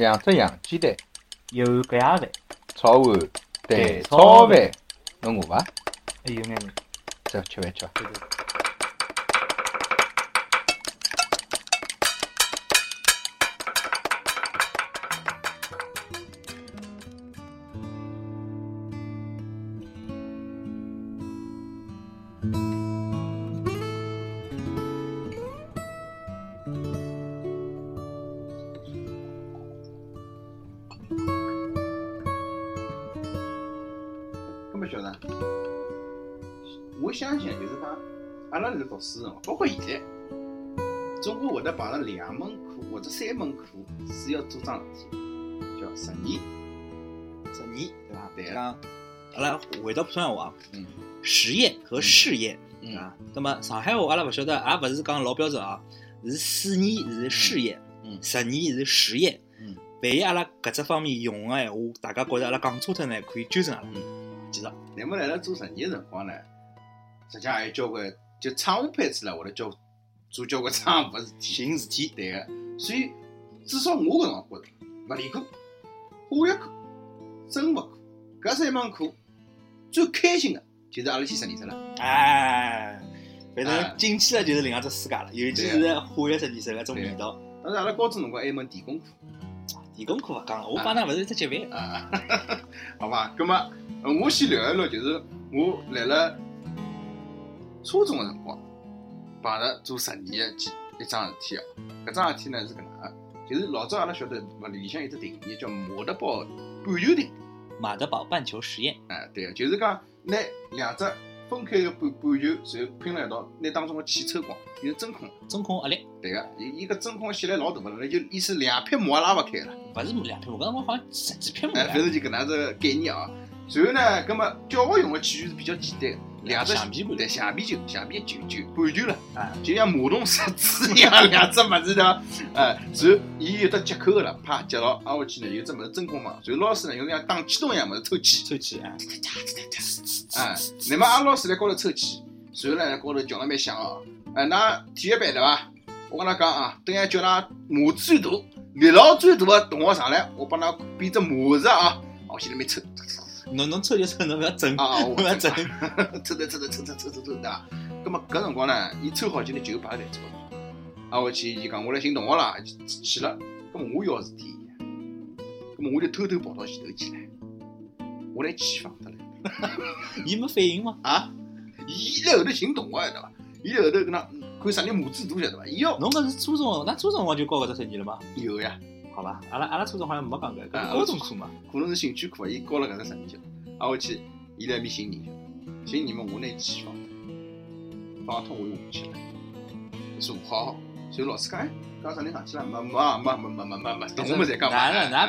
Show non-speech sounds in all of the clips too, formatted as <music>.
两只洋鸡蛋，一碗隔夜饭，炒碗蛋蛋炒炒饭，侬饿伐？还有眼面。走吃饭吃伐？相信就是讲，阿拉辣盖读书辰光，包括现在，总归会得碰着两门课或者三门课是要做桩事体，叫实验。实验对伐？对啊阿拉回到普通话，嗯，实验和试验嗯啊。那么上海话阿拉勿晓得，也勿是讲老标准啊，是试验是试验，嗯实验是实验。嗯，万一阿拉搿只方面用个闲话，大家觉着阿拉讲错脱呢，可以纠正阿拉。嗯记着，那么辣辣做实验个辰光呢，实际上还有交关，就厂务班子啦，会得交做交关厂务个事体。寻事体。对个，所以至少我搿辰光觉着，物理课、化学课、生物课搿三门课最开心个就是阿拉去实验室了。哎，反哎正进去了就是另外只世界了，尤其是化学实验室搿种味道。但是阿拉高中辰光还门电工课电工课勿讲了，我帮㑚勿是一只结伴。啊，<laughs> 好吧？葛么呃我先聊一聊，就是我辣辣初中个辰光碰着做实验个几一桩事体哦。搿桩事体呢是搿能个，就是老早阿拉晓得物理里向有只定义叫马德堡半球定律。马德堡半球实验，哎，对个，就是讲拿两只分开个半半球，然后拼辣一道，拿当中个气抽光，变成真空。真空压力，对个，伊伊个真空吸力老大个了，那就意思两匹马也拉勿开了。勿是两匹马，搿辰光好像十几匹马哎，反正就搿能样子概念啊。然后呢，葛末教学用个器具是比较简单的，两只橡皮管对橡皮球，橡皮球球半球了，啊，就像马桶塞子一样，两只物事的，哎，然后伊有得接口个了，啪接牢，挨下去呢有只物事真空嘛，然后老师呢用像打气筒一样物事抽气，抽气啊，啊，那么阿拉老师在高头抽气，然后呢高头叫了蛮响哦，哎，那体育班对伐？我跟㑚讲啊，等下叫㑚马最大、力道最大的同学上来，我帮㑚比只马子啊，我现在没抽。侬侬抽就抽，侬勿要整，啊，<laughs> 我勿要整。抽抽抽抽抽抽抽抽抽对伐？葛么搿辰光呢，伊抽好就拿球摆在台子高头。啊，我去，伊讲我来寻同学啦，去了。葛么我钥匙第一，葛么我就偷偷跑到前头去了，我来气放脱了。伊没反应吗？啊，伊辣后头寻同学晓得伐？伊辣后头跟他看啥人母子大晓得伐？伊要侬搿是初中，那初中辰光就教搿只实验了吗？有呀，好吧阿拉阿拉初中好像没讲搿个高中课嘛。可能是兴趣课伊教了搿只十年级挨下去伊辣埃面寻人寻人嘛我拿伊去放。掉放脱我就下去了坐好随后老师讲诶讲啥人上去了？没没没没没没没同学们侪讲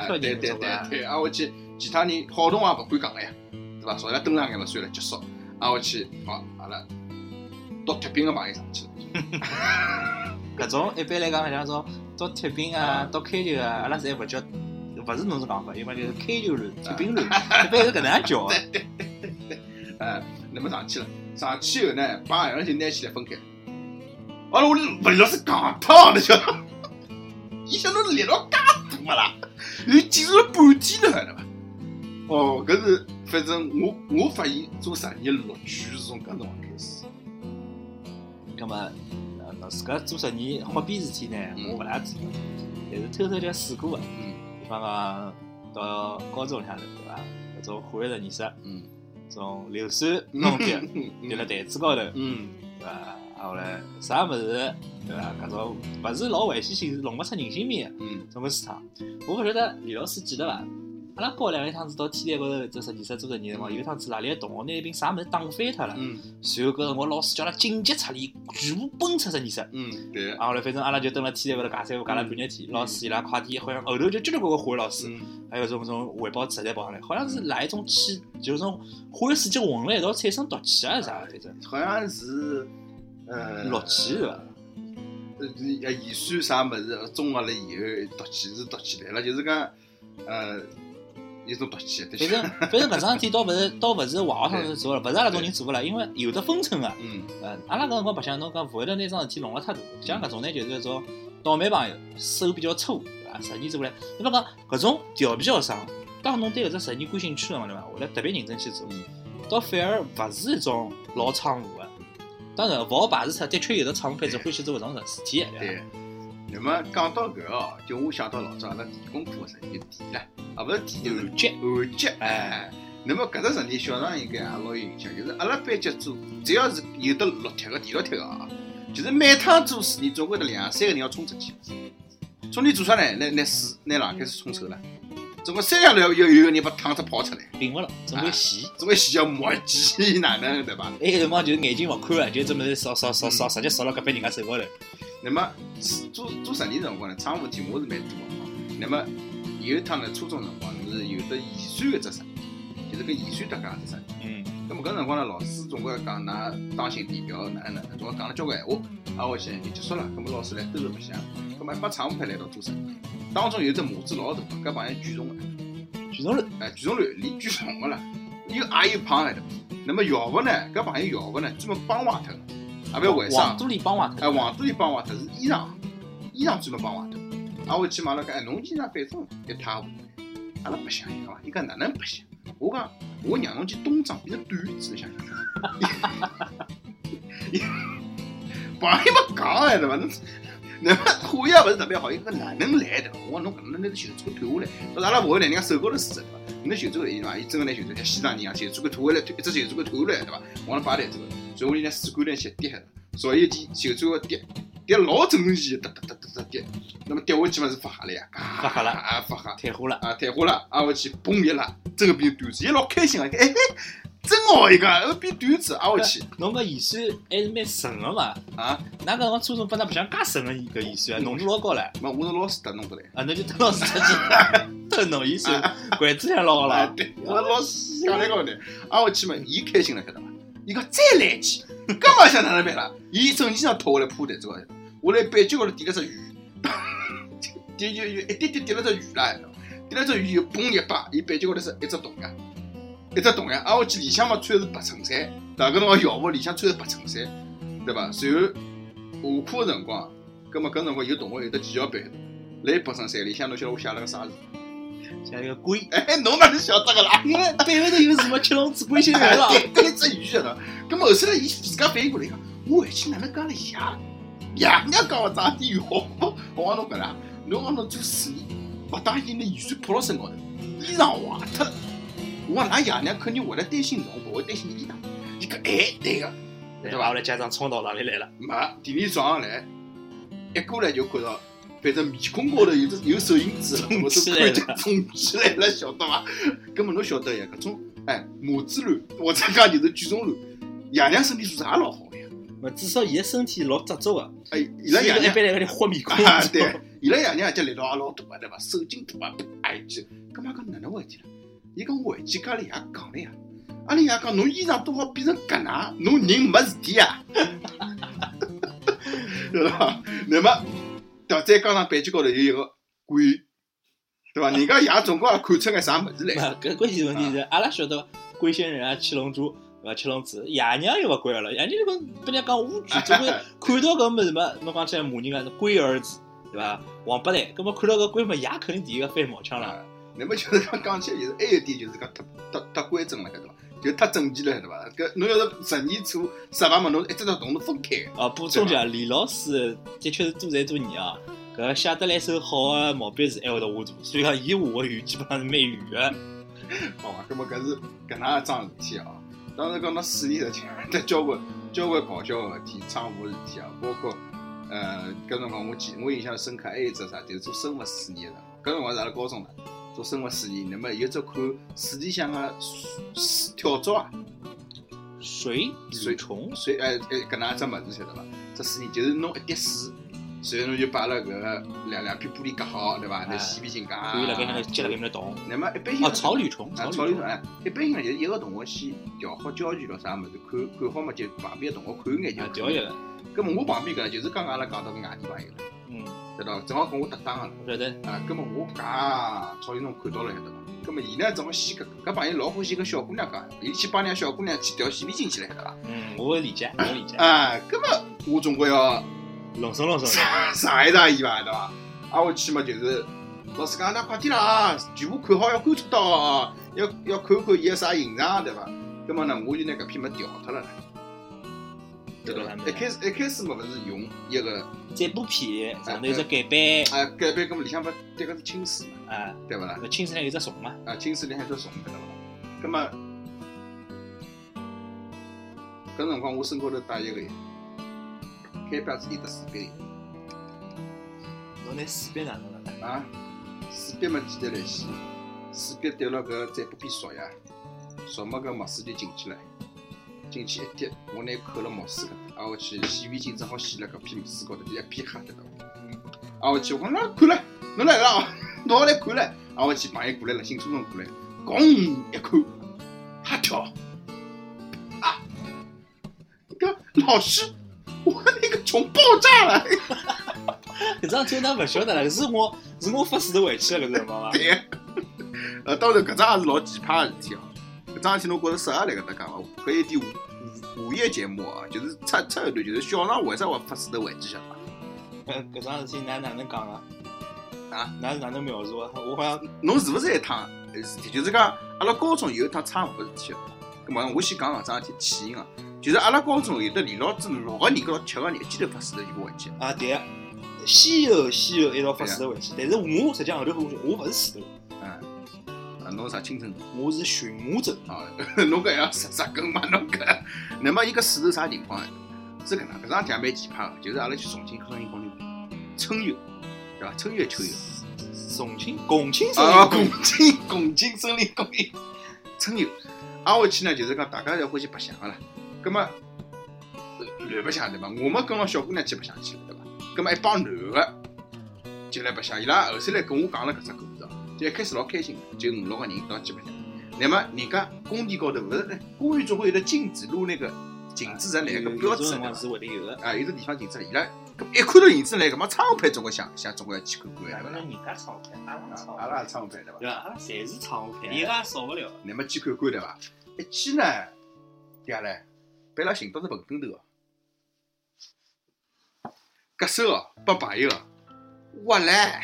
对对对对挨下去其他人好同学勿敢讲了呀对伐坐了登上眼么算了结束。挨下去好阿拉到铁饼个朋友上去了。<laughs> 搿种一般来讲，像种到铁饼啊、到开球啊，阿拉侪勿叫，勿是侬是讲法，一般就是开球乱、铁饼乱，一般是搿能样叫的。哎，那么上去了，上去后呢，把两个人就拿起来分开。阿拉我物理老是戆脱，你晓得？伊想侬力道介大么啦？又坚持了半天了，对伐？哦，搿是反正我我发现做实验乐趣是从搿辰光开始。葛末，自家做实验花边事体呢，嗯我勿大知道，但是偷偷就试过个。嗯比方讲到高中里向头，对伐？搿种化学实验室，嗯种硫酸弄滴嗯滴辣台子高头，嗯对伐？啊后来啥物事，对伐？搿种勿是老危险性，是弄勿出人性命个。嗯种个试场，我勿晓得李老师记得伐？阿拉高两一趟子到天台高头做实验室做实验辰光，有一趟子哪里个同学拿一瓶啥物事打翻脱了，嗯随后搿辰光老师叫拉紧急撤离，全部奔出实验室。嗯，对。啊，后来反正阿拉就蹲辣天台高头尬三胡尬了半日天，老师伊拉快点，好像后头就交交关关化学老师，嗯还有种种环保纸侪跑上来，好像是哪一种气，就是种化学试剂混了一道产生毒气啊啥的，反正好像是呃氯气是伐？呃，呃，盐酸啥物事中和了以后，毒气是毒气来了，就是讲，呃，有种毒气，对反正反正搿桩事体倒勿是倒勿是化学生是做了，勿是阿拉种人做勿了，因为有的分寸个。嗯呃，阿拉搿辰光白相，侬讲勿会得拿桩事体弄了太大，像搿种呢，就是搿种倒霉朋友，手比较粗，对伐？实验做下来，你勿讲搿种调皮学生，当侬对搿只实验感兴趣了嘛，对伐？会得特别认真去做，倒反而勿是一种老闯祸个。当然，勿好排除出，的确有的创业者欢喜做搿种事体，对伐？对。那么讲到搿哦，就我想到老早阿拉电工课个实验就电了，啊勿是电就是焊接，焊接，哎。那么搿只实验小常应该也老有印象，就是阿拉班级做，只要是有得落铁个、电烙铁个啊，就是每趟做实验总归得两三个人要冲出去，冲你做啥呢？拿拿水拿浪开始冲抽了，总归三两头要有有个人把烫只跑出来，并勿了，总归洗，总归洗要磨叽哪能对伐？埃个辰光就是眼睛勿看啊，就这么扫扫扫扫，直接扫到隔壁人家手高头。那么做做实验辰光呢，窗户题目是蛮多个。那么有一趟呢，初中辰光是有的盐酸个只实验。就是跟盐酸搭界只实验。嗯。那么搿辰光呢，老师总归讲，㑚当心地表，哪能哪能，总归讲了交关闲话。挨下去就结束了。那么老师来兜个白相。那么一把厂务派来到做实验，当中有只模子老大，搿朋友举重个，举重了，哎，举重了，练举重个了，又矮又胖个的。那么校服呢？搿朋友校服呢，专门帮坏脱个，也勿要为啥。黄肚里帮坏脱。哎，黄肚里帮坏脱是衣裳，衣裳专门帮坏脱。挨下去买了讲，哎，侬衣裳反正一塌糊涂。阿拉白相伊讲伐？伊讲哪能白相？我讲我让侬去冬装变成短子，想想。朋友勿讲哎，对伐？侬那么话也勿是特别好，伊讲哪能来的？我讲侬搿能拿只袖子给脱下来，到阿拉勿会来人家手高头撕对伐？侬袖子个意思伐？伊真个拿袖子像西藏人一样，袖子给脱下来，一只袖子给脱下来，对伐？往那摆台子个，所以我就拿水管来去滴下，所以滴袖子个滴。跌老整齐，哒哒哒哒哒跌，那么跌下去嘛是发黑了呀，发黑了啊，发黑，退化了啊，退化了，挨下去嘣一拉，真个变短子，也老开心啊，哎嘿，真好一 <laughs> 个，变短子挨下去。侬搿盐酸还是蛮神个嘛？啊，哪搿辰光初中拨㑚白相介神个搿盐酸啊，浓度老高唻。没，我是老师特弄过来。啊，那就特老师出去 <laughs> 特弄盐酸，管子也老了。<laughs> 对，我老师讲来讲去，挨下去嘛，伊开心了，晓得伐？伊讲再来一记，搿么想哪能办啦？伊整机上脱下来铺台子高头。我来板脚高头点了只鱼，点就有一点点点了只鱼啦，点了只鱼又嘣一把，伊板脚高头是一只洞呀，一只洞呀。挨下去里向嘛穿的是白衬衫，大个辰光校服里向穿的白衬衫，对伐？随后下课个辰光，葛末搿辰光有同学有得技校班，来白衬衫里向侬晓得我写了个啥字？写了个龟。哎，侬哪能晓得个啦？因为背后头有什么七龙珠龟仙人了。<laughs> 对，一只鱼晓得。葛末后头来伊自家反应过来讲，我回去哪能讲了爷？爷娘讲我咋地学我讲侬搿啦，侬讲侬做实验，勿当心拿雨水泼到身高头，衣裳坏脱了。我讲㑚爷娘肯定会来担心侬，勿会担心衣裳。伊讲哎，对个，对伐？后来家长冲到哪里来了？没，第二早上来，一过来就看到，反正面孔高头有只有手印子，肿起来了，肿起来了，晓得伐？根本侬晓得呀，搿种哎麻子卵，或者讲就是举重卵，爷娘身体素质也老好。至少伊个身体老执着个，哎，伊拉爷娘一般来搿里豁面孔，对，伊拉爷娘也力道也老大个，对伐？手劲大啊，哎去，干嘛讲哪能回事体了？伊讲回去家里爷讲了呀，阿拉爷讲侬衣裳都好变成搿能，侬人没事体 <laughs> 呀，对伐？那么，对再加上板机高头有一个鬼，对伐？人家爷总归也看出眼啥物事来。<laughs> 搿关键问题是，阿拉晓得龟仙人啊，七龙珠。对伐？七龙珠，爷娘又勿管了，爷娘就讲，别人讲乌龟，总归看到搿物事嘛，<laughs> 侬讲起来骂人个是龟儿子，对伐？王八蛋，搿么看到搿龟嘛，爷肯定第一个翻毛腔了。那么就是讲讲起来，就是还有点就是讲太太太规整了，晓得伐？就太整齐了，晓得伐？搿侬要是十年做实伐嘛，侬一只只洞都分开。哦，补充下，李老师的确是多才多艺啊，搿写得来手好个毛笔字还会得画图，所以讲伊画个圆基本上是蛮圆个。好伐？搿么搿是搿能一桩事体啊。当时讲到水里头，得交关交关搞笑个事体、闯祸事体啊，包括呃，搿辰光我记我印象深刻，还有一只啥，就是做生物实验的。搿辰光是阿拉高中了，做生活实验，那么有只看水里向个跳蚤啊，水水虫水哎哎搿能一只物事晓得伐？只实验就是弄一滴水。随后侬就把了搿个两两片玻璃隔好，对伐？那细皮筋夹，可以辣盖那个接辣盖面动。那么一般性哦，草履虫，啊，草履虫哎，一般性就是一个同学先调好焦距咯，啥物事看看好嘛，就旁边个同学看一眼就调一个。搿么我旁边搿就是刚刚阿拉讲到个外地朋友了，嗯，对伐？正好跟我搭档个，晓得。啊，葛末我夹草履虫看到了，晓得伐？葛末伊呢正好先搿搿朋友老欢喜跟小姑娘讲，伊去帮两小姑娘去调细皮筋去了，晓得伐？嗯，我理解，我理解。啊，葛末我总归要。弄松弄松，<laughs> 上一上伊伐，对伐？挨下去嘛，就是老师讲，那快点啦，全部看好要观察到哦，要要看看伊个啥形状，对伐？葛么呢，我就拿搿篇么调脱了呢。对伐？一开始一开始嘛，勿是用一个这部片上头有只盖板，啊改版，葛么里向勿迭个是青水嘛，啊，对勿啦？那青山有只虫嘛，啊，青水里向叫虫，晓得伐？葛么搿辰光我身高头带一个开标子里的四笔侬拿四笔哪能了呢？啊，四笔嘛简单来些，四笔对牢搿再不必扫呀，扫么搿墨水就进去了。进去一滴，我拿扣了墨水搿搭，挨下去洗浴巾正好洗辣搿片墨水高头，就一片黑得到。挨下去我讲那看了，侬来了哦，侬好来看了。挨下去朋友过来了，兴冲冲过来，咣一看，吓跳啊！搿老师，我那个虫爆炸了！搿桩事体哪勿晓得了，是我是我发石头回去了搿辰光伐？<laughs> 对，呃，当然搿桩也是老奇葩的事体哦。搿桩事体侬觉着适合来搿搭讲伐？搿一点午午夜节目啊，就是出出一段，就是小浪为啥会发石头回去晓得伐？搿搿桩事体㑚哪能讲啊？啊，㑚是哪能描述啊？我好像侬是勿是一趟事体？就是讲阿拉高中有一趟差误个事体哦。咁么我先讲搿桩事体起因啊，就是阿拉高中有得连牢子六个人跟牢七个人一记头发石头就不回去。啊对个，先后先后一道发石头回去，但是我实际上后头我我勿是石头，侬啥青春我是荨麻疹。啊？侬 <laughs> 搿要杀杀根嘛？侬搿，那么伊个石头啥情况呢？是搿能，搿桩事体也蛮奇葩个，就是阿拉去重庆科林公园春游，对伐？春游秋游。重庆共青森啊，林共青共青森林公园春游，挨下去呢，就是讲大家侪欢喜白相个啦。葛末乱白相对伐？我们跟牢小姑娘去白相去了对伐？葛末一帮男个就来白相，伊拉后头来跟我讲了搿只故事哦，就一开始老开心的，就五六个人一道去白相。那么人家工地高头勿是公园总归有得禁止录那个禁止人来个标志对伐有种辰光？是会得有的。啊，有个地方禁止了，伊拉搿一看到禁止来，搿么窗户配总归想想总归要去看看对伐？人家窗户阿拉窗阿拉也窗户配对伐？对伐？阿拉侪是窗户配，一个也少勿了。那么去看看对伐？一去呢，嗲嘞，被伊拉寻到只粪坑头哦，割手哦，拨朋友哦，挖唻，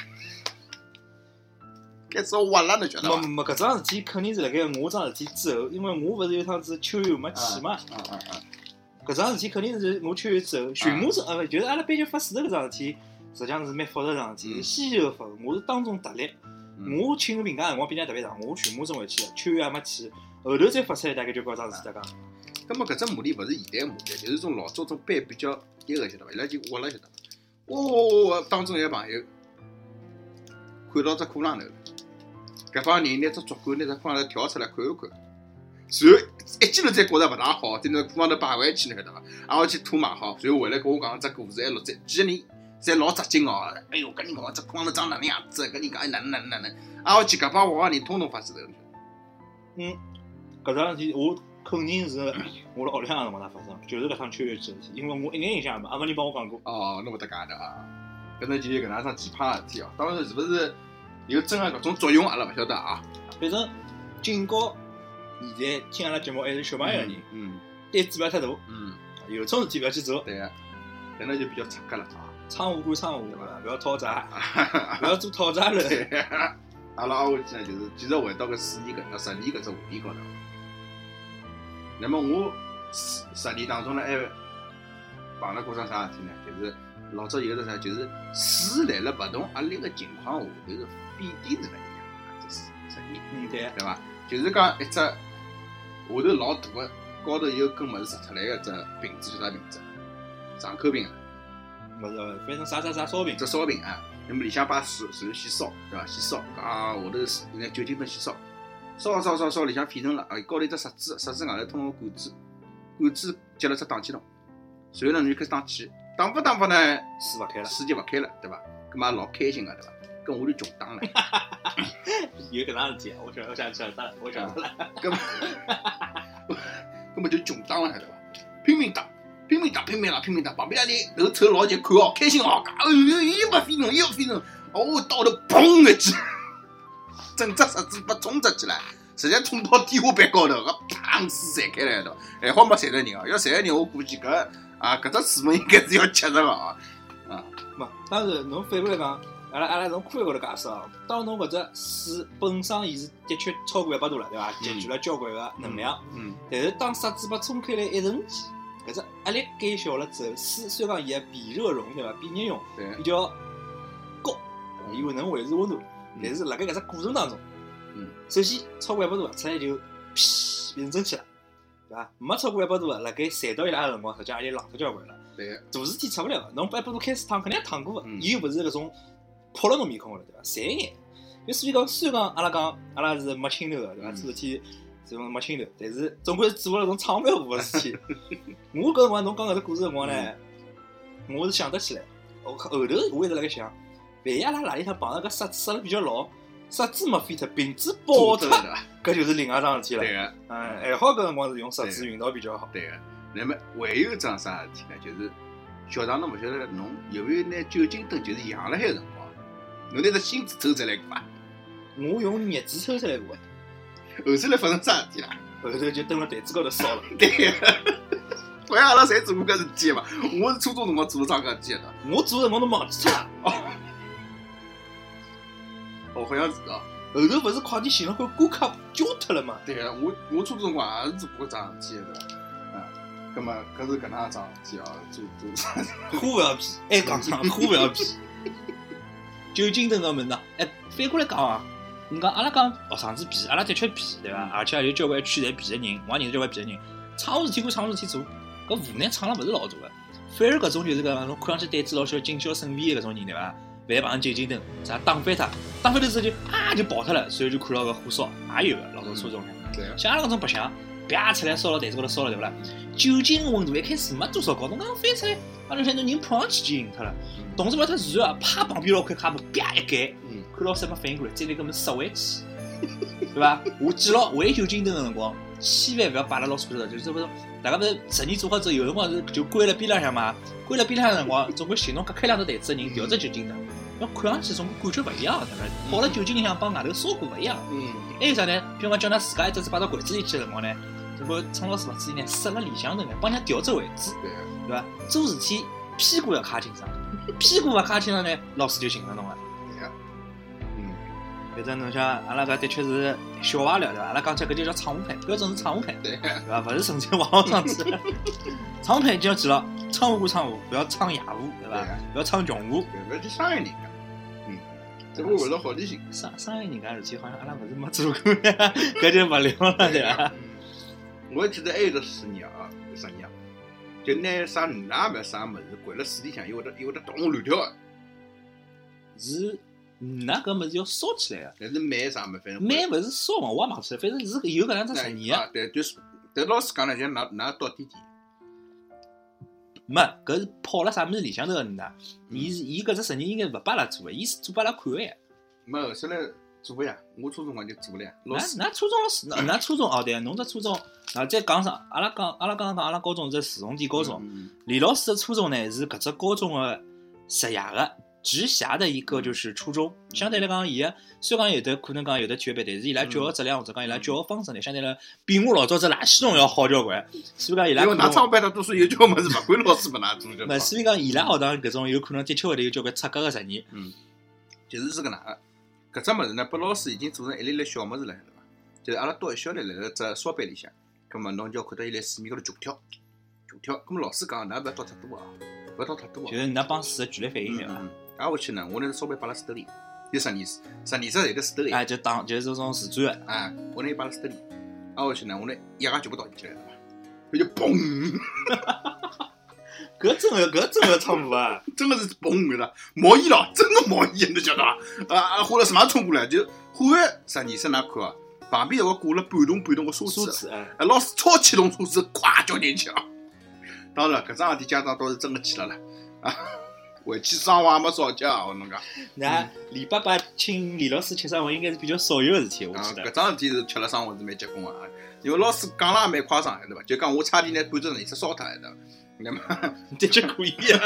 开始挖了，侬晓得伐？没没没，搿桩事体肯定是辣盖我桩事体之后，因为我勿是有趟子秋游没去嘛！搿桩事体肯定是我秋游之后，荨麻疹呃，就是阿拉班级发水头搿桩事体，实际上是蛮复杂桩事体，嗯先后发，我是当中得力。嗯我请个病假辰光比人家特别长，我荨麻疹回去了，秋游也没去，后头再发出来大概就搿桩事体搭讲。葛么搿只马蹄勿是现代马蹄，就是种老早种班比较低个，晓得伐？伊拉就挖了，晓得伐？挖挖挖挖，当中一个朋友看到只裤浪头，搿帮人拿只竹竿拿只裤浪头挑出来看一看，然后一记头再觉着勿大好，再拿裤浪头摆回去，侬晓得伐？挨下去吐嘛好，随后回来跟我讲只故事，还录只几个人侪老扎劲哦。哎哟，搿人讲只裤浪头长哪能样子？搿人讲哎哪能哪能哪能？挨下去搿帮挖个人通通发石头。搿桩事体我肯定是我辣屋里向辰光才发生，就是搿趟秋月去的事体，因为我一眼印象也没，也没人帮我讲过。哦，侬勿搭界的啊，搿能就有搿能桩奇葩个事体哦。当时是勿是有真个搿种作用，阿拉勿晓得啊。反正警告现在听阿拉节目还是小朋友个人，嗯胆子勿要太大，嗯，有种事体勿要去做，对个，搿能就比较出格了啊。窗户归窗户，对伐勿要讨债，<laughs> 勿要做讨债了。对，阿拉挨下去呢，就是继续回到搿十年搿呃十年搿只话题高头。那么我十十年当中呢，还碰着过桩啥事体呢？就是老早有个啥，就是水来了勿同压力个情况下头是沸点是勿一样的，这是实验。嗯，对，对伐？就是讲一只下头老大个，高头有根物事凸出来个只瓶子叫啥瓶子？敞口瓶啊，勿是，反正啥啥啥烧瓶只，烧瓶啊。那么里向把水水先烧，对伐？先烧，啊，下头是拿酒精灯先烧，烧烧烧烧，里向沸腾了，啊，高头一只塞子，塞子外头通个管子，管子接了只打气筒，随后呢侬就开始打气，打发打发呢，水勿开了，水就勿开了，对伐？搿么也老开心个，对伐？搿我就穷打了。<laughs> 有搿桩事体，我想我想晓得，我晓得了。根本根本就穷打了，晓得伐？拼命打，拼命打，拼命打，拼命打。旁边那人头凑老近看哦，开心哦，哎呦，又不飞腾，又飞腾，哦，到头砰一记，整只石子被冲出去了，直接冲到天花板高头，个砰水散开来了，还好没踩着人哦，要踩着人，我估计搿啊搿只水门应该是要吃着个哦。没，当然侬反过来讲，阿拉阿拉从科学高头解释哦，当侬搿只水本身伊是的确超过一百度了，对伐？集聚了交关个能量。嗯但是当沙子被冲开来一瞬间，搿只压力减小了之后，水虽然讲伊个比热容对伐？比热容对比较高，因为能维持温度，但是辣盖搿只过程当中，嗯，首先超过一百度出来就屁变成蒸汽了，对伐？没超过一百度个，辣盖散到伊拉个辰光，实际上也冷脱交关了。对，大事体出勿了个，侬把一百度开始烫，肯定也烫过个，嗯伊又勿是搿种泼了侬面孔个了，对伐？晒一眼。就所以讲，虽然讲阿拉讲阿拉是没青头个，对伐？嗯做事体这种没青头，但是总归是做了搿种创办户个事体。<laughs> 我搿辰光侬讲搿只故事辰光呢，我是想得起来。我后头我一直辣盖想，万一阿拉哪里趟碰着搿沙子杀了比较牢，沙子没飞脱，瓶子爆脱，搿就是另外桩事体了。对个。嗯，还好搿辰光是用沙子运道比较好。对个，那么还有一桩啥事体呢？就是小唐侬勿晓得侬有没有拿酒精灯就是养辣海个辰光，侬拿只芯子抽出来过伐？我用镊子抽出来过，后头来发生啥事体啦？后头就蹲辣台子高头烧了。<laughs> 对个，好像阿拉侪做过搿事体嘛。我是初中辰光做了桩搿事体的，我做的辰光都忘记脱了。哦，好像是哦。后头勿是快递寻了块锅卡浇脱了嘛？对个，我我初中辰光也是做过搿桩事体的，对伐？嗯，葛么搿是搿能桩事体哦，做做啥？花勿 <laughs> 要皮，还 <laughs> 讲啥？花勿要皮。酒精灯个问题，哎，反过来讲啊，你讲阿拉讲学生子皮，阿拉的确皮，对伐？而且也有交关区侪皮个人，我也认识交关皮个人。闯事体归闯事体做，搿无奈闯了勿是老大个。反而搿种就是讲侬看上去胆子老小、谨小慎微个搿种人，对伐？万一碰上酒精灯，啥打翻它，打翻了之后就啊就爆脱了，随后就看到个火烧，也有个老早初中个，像阿拉搿种白相，啪出来烧到台子高头烧了，对勿啦？酒精温度一开始没多少高，侬刚翻出来，阿拉想侬人碰上去就晕脱了，嗯。动作勿太自然啊，啪旁边老块卡布啪一盖，嗯，看老师还没反应过来，再来搿么塞回去，<laughs> 对伐？我记牢玩酒精灯个辰光，千万勿要摆辣老师高头，就是勿是大家勿是实验做好之后，有辰光是就关辣边浪向嘛，关辣边浪向辰光，总归寻侬隔开两只台子个人调只酒精的，要看上去总归感觉勿一样，对伐？泡辣酒精里向帮外头烧过勿一样。嗯，还有啥呢？比如讲叫㑚自家一只只摆到柜子里去个辰光呢，总归苍老师勿注意呢，塞辣里向头呢，帮人家调只位置，对伐？做事体屁股要卡清爽，屁股勿卡清爽呢，老师就寻着侬反正侬像阿拉搿的确是小话聊对伐？阿拉讲起来搿就叫厂务派，标准是厂务派，对伐？勿是纯粹网络上子。<laughs> 厂务派一定要记牢，厂务归厂务，勿要唱哑务，对伐对？个，不要唱穷务。搿勿去伤害人家，嗯，这不为了好理性，伤伤害人家事体，好像阿拉勿是没做过，<laughs> 搿就勿聊了，对伐？我还记得还有一个实验啊，实验啊，就拿啥鱼啦勿啥物事掼辣水里向，伊会得伊会得动乱跳个，是，那搿物事要烧起来个。但是煤啥物事，反正煤勿是烧嘛，我也忘记了，反正是有搿样只实验个。，啊对，就是，但老师讲了，就拿拿到底点，没，搿是泡了啥物事里向头个呢？伊是伊搿只实验应该勿拨阿拉做个，伊是做拨阿拉看个呀。没后头来做个呀，我初中辰光就做了呀，老师，㑚㑚初中老师，㑚㑚初中哦对，侬只初中，啊再讲上，阿拉讲阿拉刚刚讲阿拉高中是市重点高中，嗯，李老师的初中呢是搿只高中个直辖个直辖的一个就是初中，相对来讲，伊个虽然讲有的可能讲有的区别，但是伊拉教学质量或者讲伊拉教学方式呢，相对来比我老早只垃圾桶要好交关。所以讲伊拉因为㑚上班大多数有交物事，勿管老师勿㑚做就没，好。所以讲伊拉学堂搿种有可能的确会得有交关出格个实验。嗯就是是搿能个，搿只物事呢，拨老师已经做成一粒粒小物事了，对伐？就是阿拉读一小粒辣辣只烧杯里向，葛末侬就要看到伊辣水面高头球跳，球跳。葛末老师讲，㑚勿要倒太多啊，勿要倒太多啊就。是㑚帮水个剧烈反应对伐？嗯，挨下去呢，我拿烧杯摆辣水兜里，有实验室，实验室有个水兜里，哎，就当就是这种自转的，哎，我拿伊摆辣水兜里，挨下去呢，我拿一下全部倒进去了，对伐？它就嘣，<laughs> 搿真个搿真个冲突啊！真个是嘣个啦，冒烟了，真个冒烟，侬晓得伐？啊啊，花了什么冲过来？就换个实验室㑚看啊，旁边有个挂了半桶半桶个沙子，梳子哎，哎，老师超启动沙子，咵浇进去啊！当然，搿桩事体家长倒是真个去了啦，啊，回去生活也没少教，我侬讲。那李爸爸请李老师吃生活应该是比较少有个事体，我啊，记得搿。桩事体是吃了生活是蛮结棍个啊，因为老师讲了也蛮夸张的，对伐？就讲我差点拿半只实验室烧脱了，对伐？那么，的确可以啊。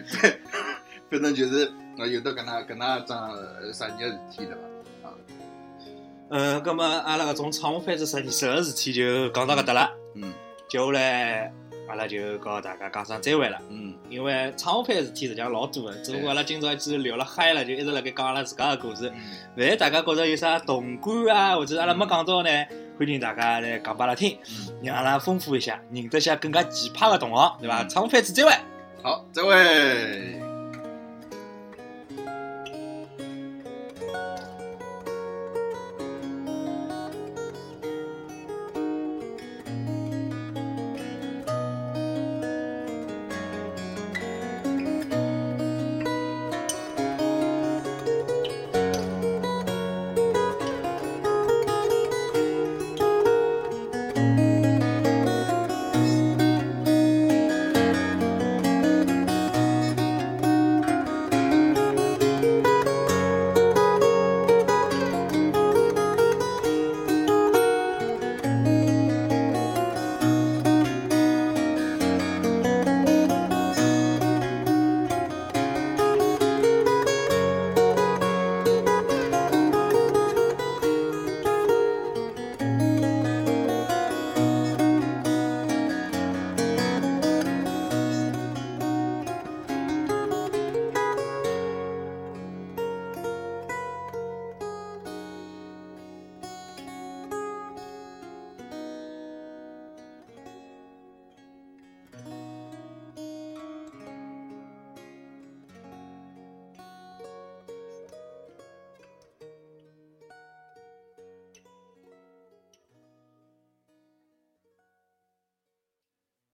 <laughs> 反正就是呃有的搿能搿能桩呃实验个事体，对伐？嗯，葛么阿拉搿种厂务班子实验室个事体就讲到搿搭了。嗯，接下来阿拉就告大家讲声再会了。嗯，因为窗户配事体实际上老多的，只不过阿拉今朝一聊了嗨了，就一直辣盖讲阿拉自家的故事。万一大家觉着有啥同感啊，或者是阿拉没讲到呢，欢迎大家来讲拨阿拉听，让阿拉丰富一下，认得下更加奇葩的同行，对伐？窗户配子再会。好，再会。